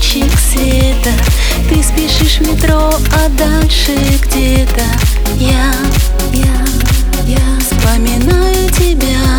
лучик света. Ты спешишь в метро, а дальше где-то Я, я, я вспоминаю Тебя,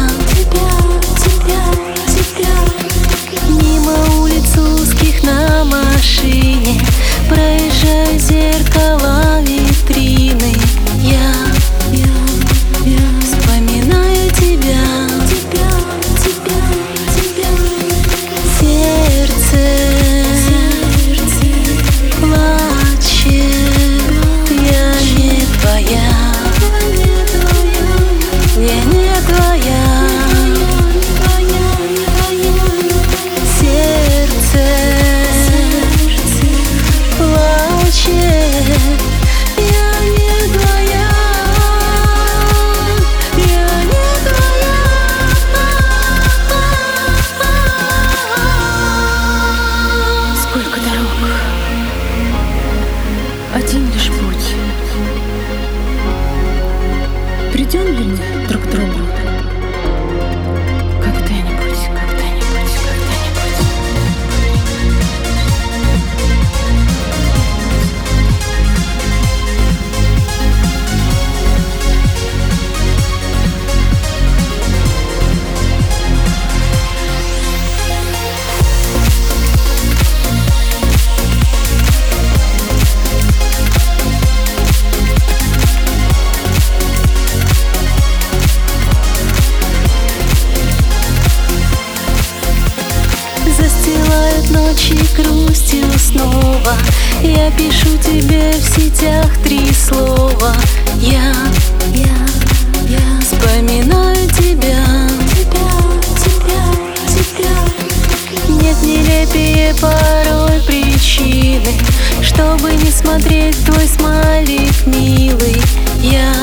один лишь путь. Придем ли мы друг к другу? Нелепее порой причины Чтобы не смотреть твой смайлик милый Я,